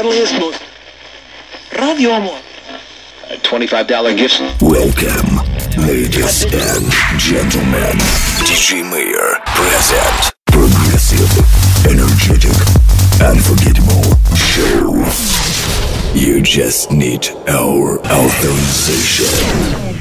friendliest, most Radio Amor. $25 gift. Welcome, ladies and gentlemen. DJ Mayor present progressive, energetic, unforgettable show. You just need our authorization.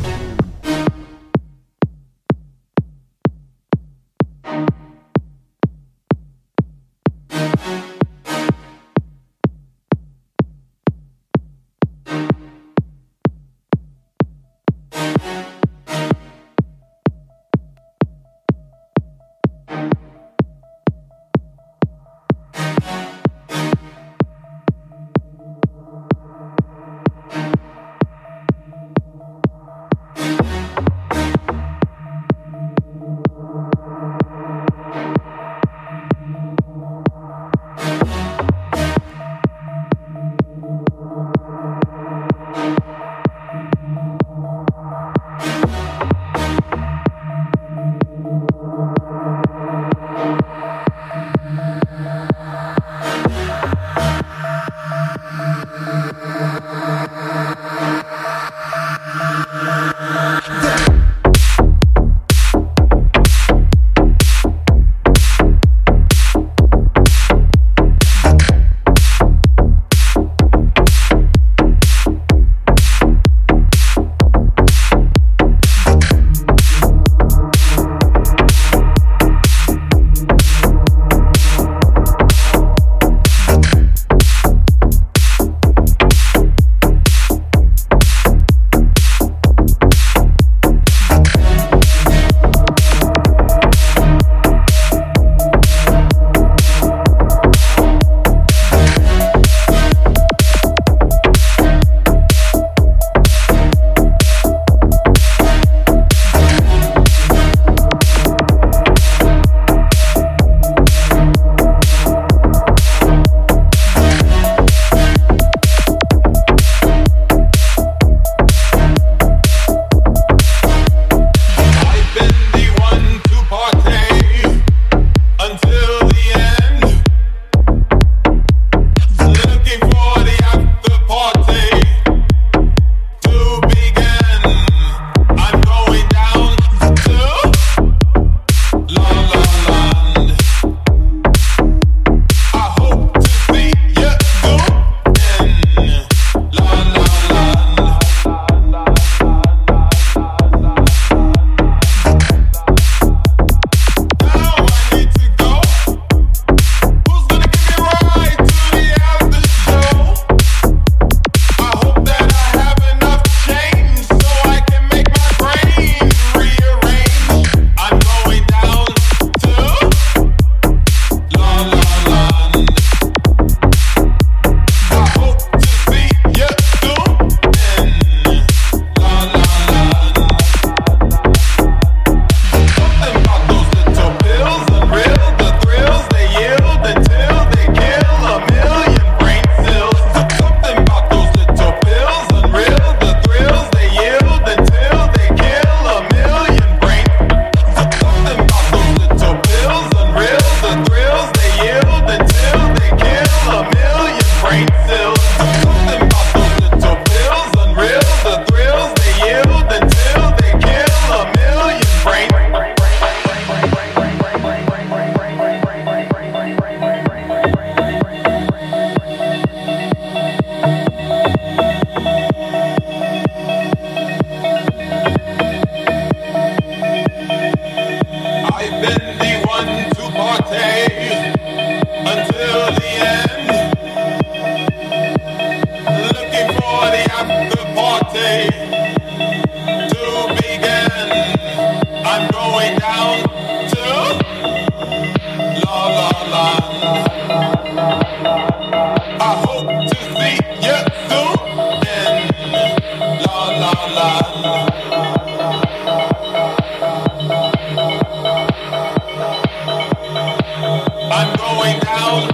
la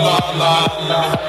la la la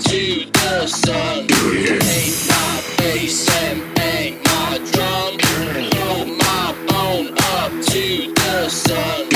to the sun. My bass and my drum. My up to the sun.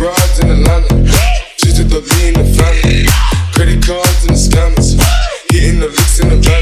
broads in Atlanta. She took the lean in the family. Credit cards and the scammers. Hitting the licks in the van.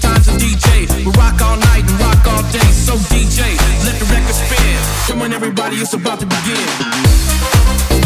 Times a DJ. We rock all night and rock all day. So DJ, let the record spin. Come on, everybody, it's about to begin.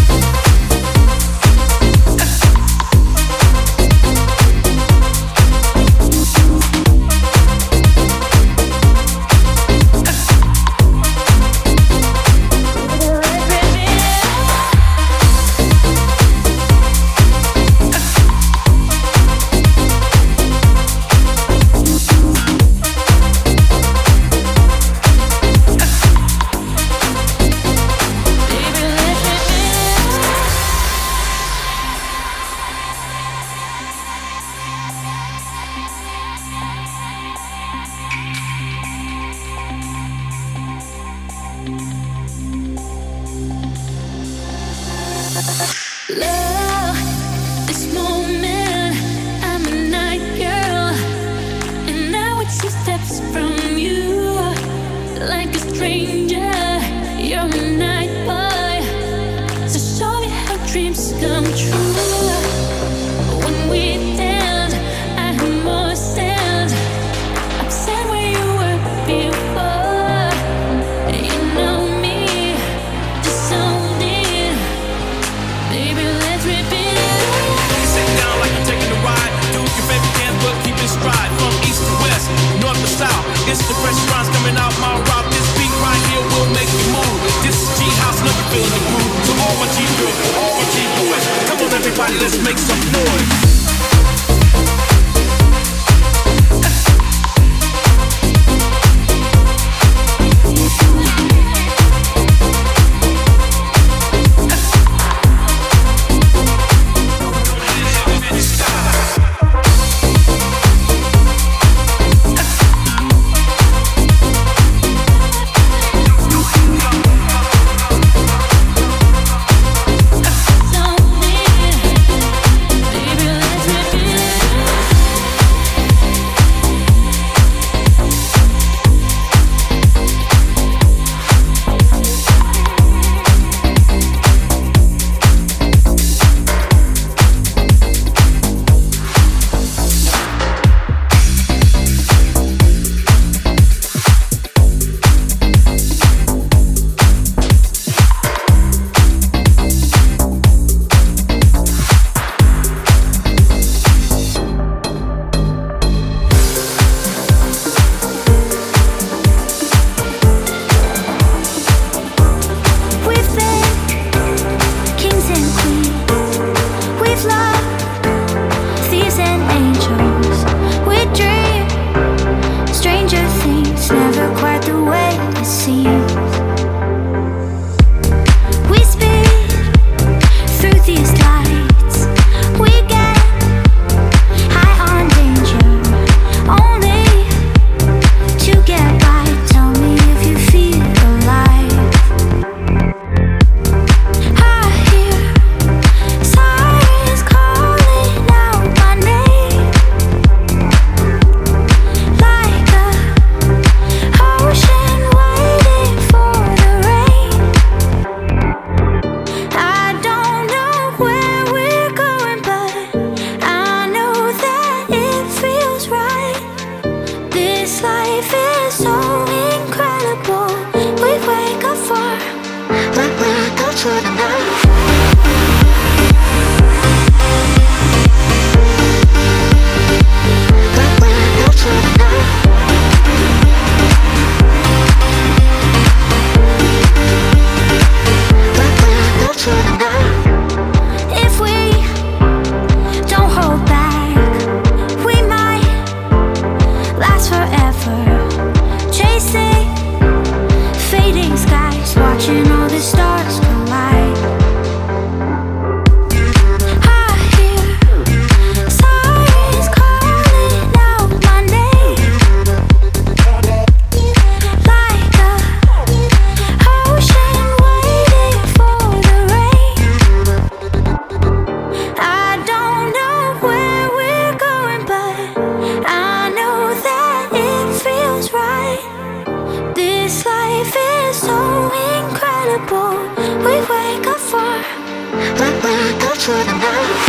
to the night.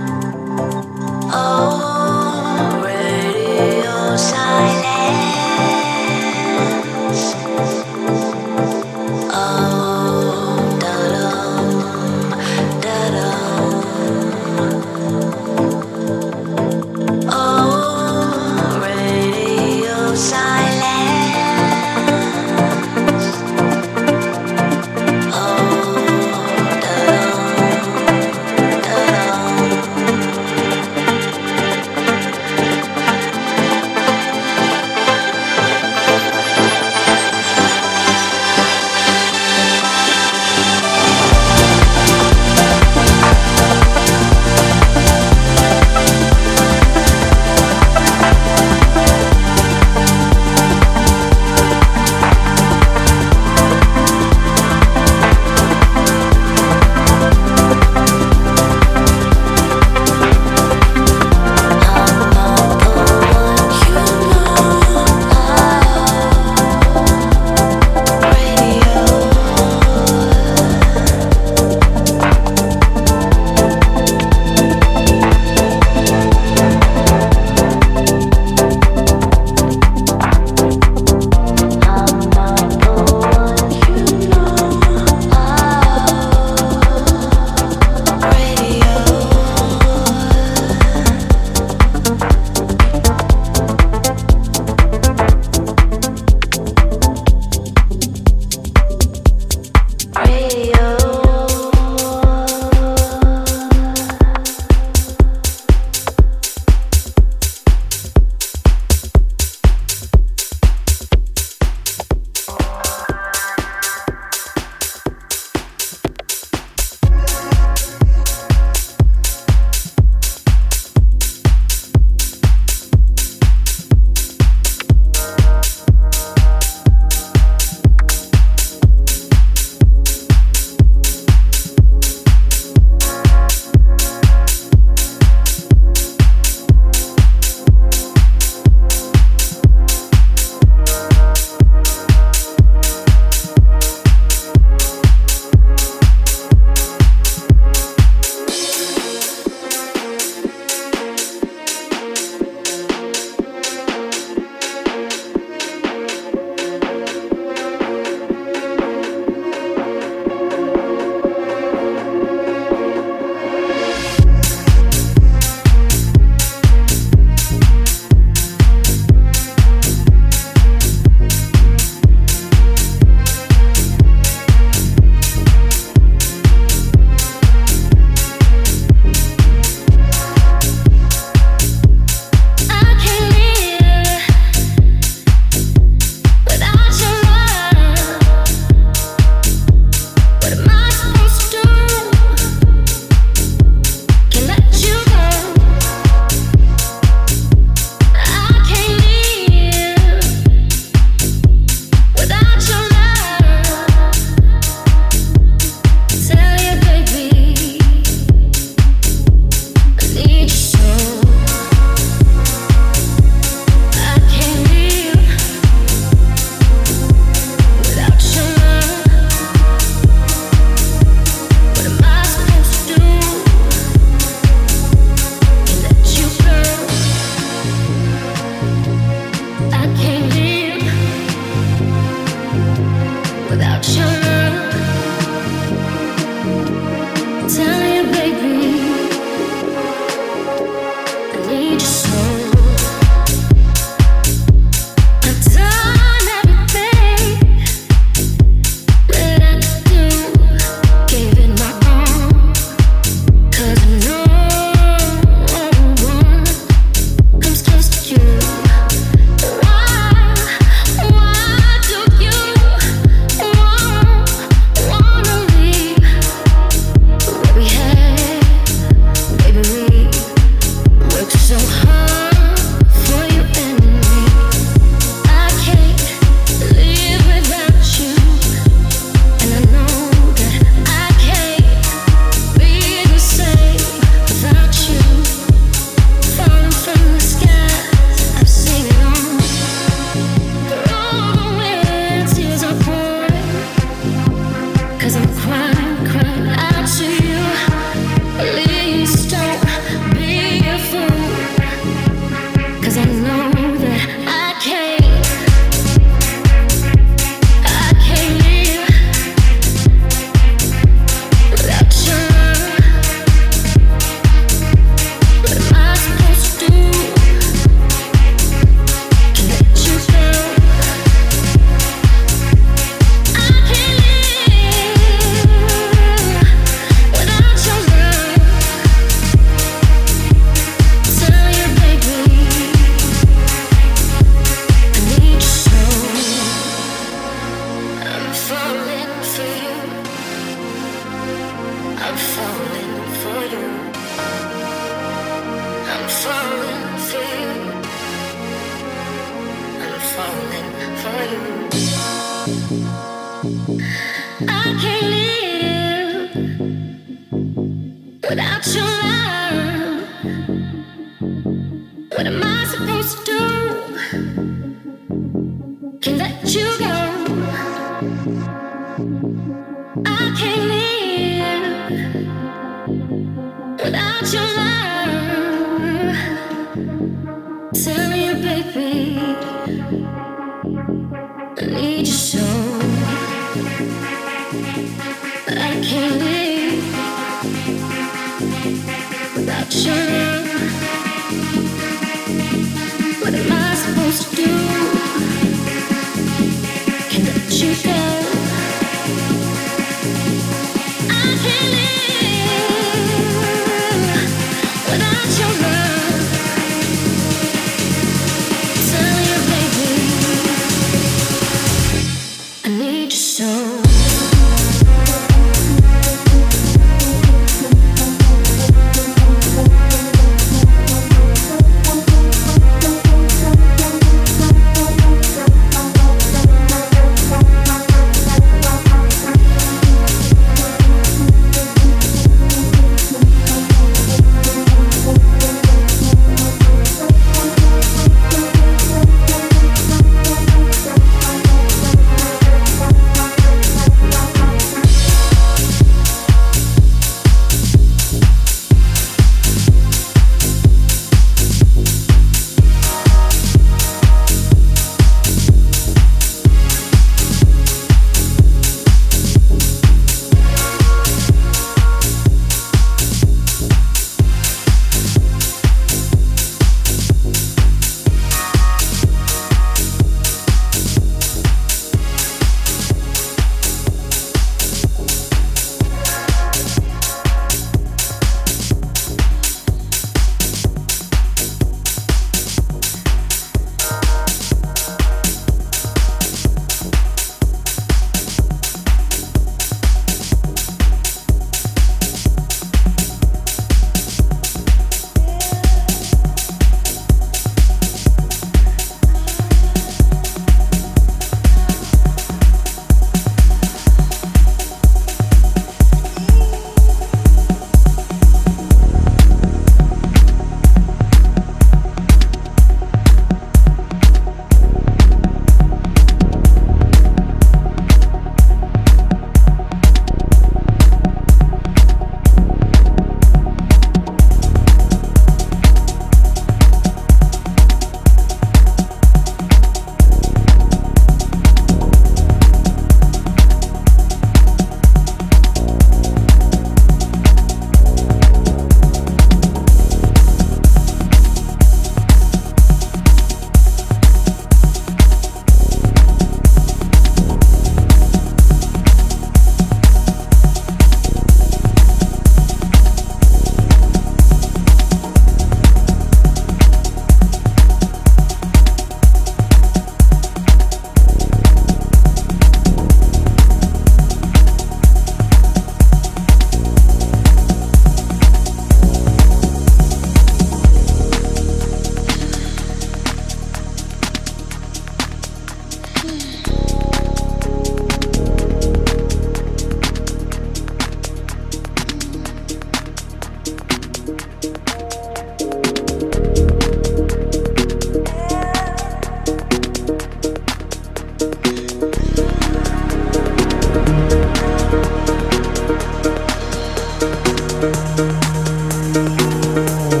Música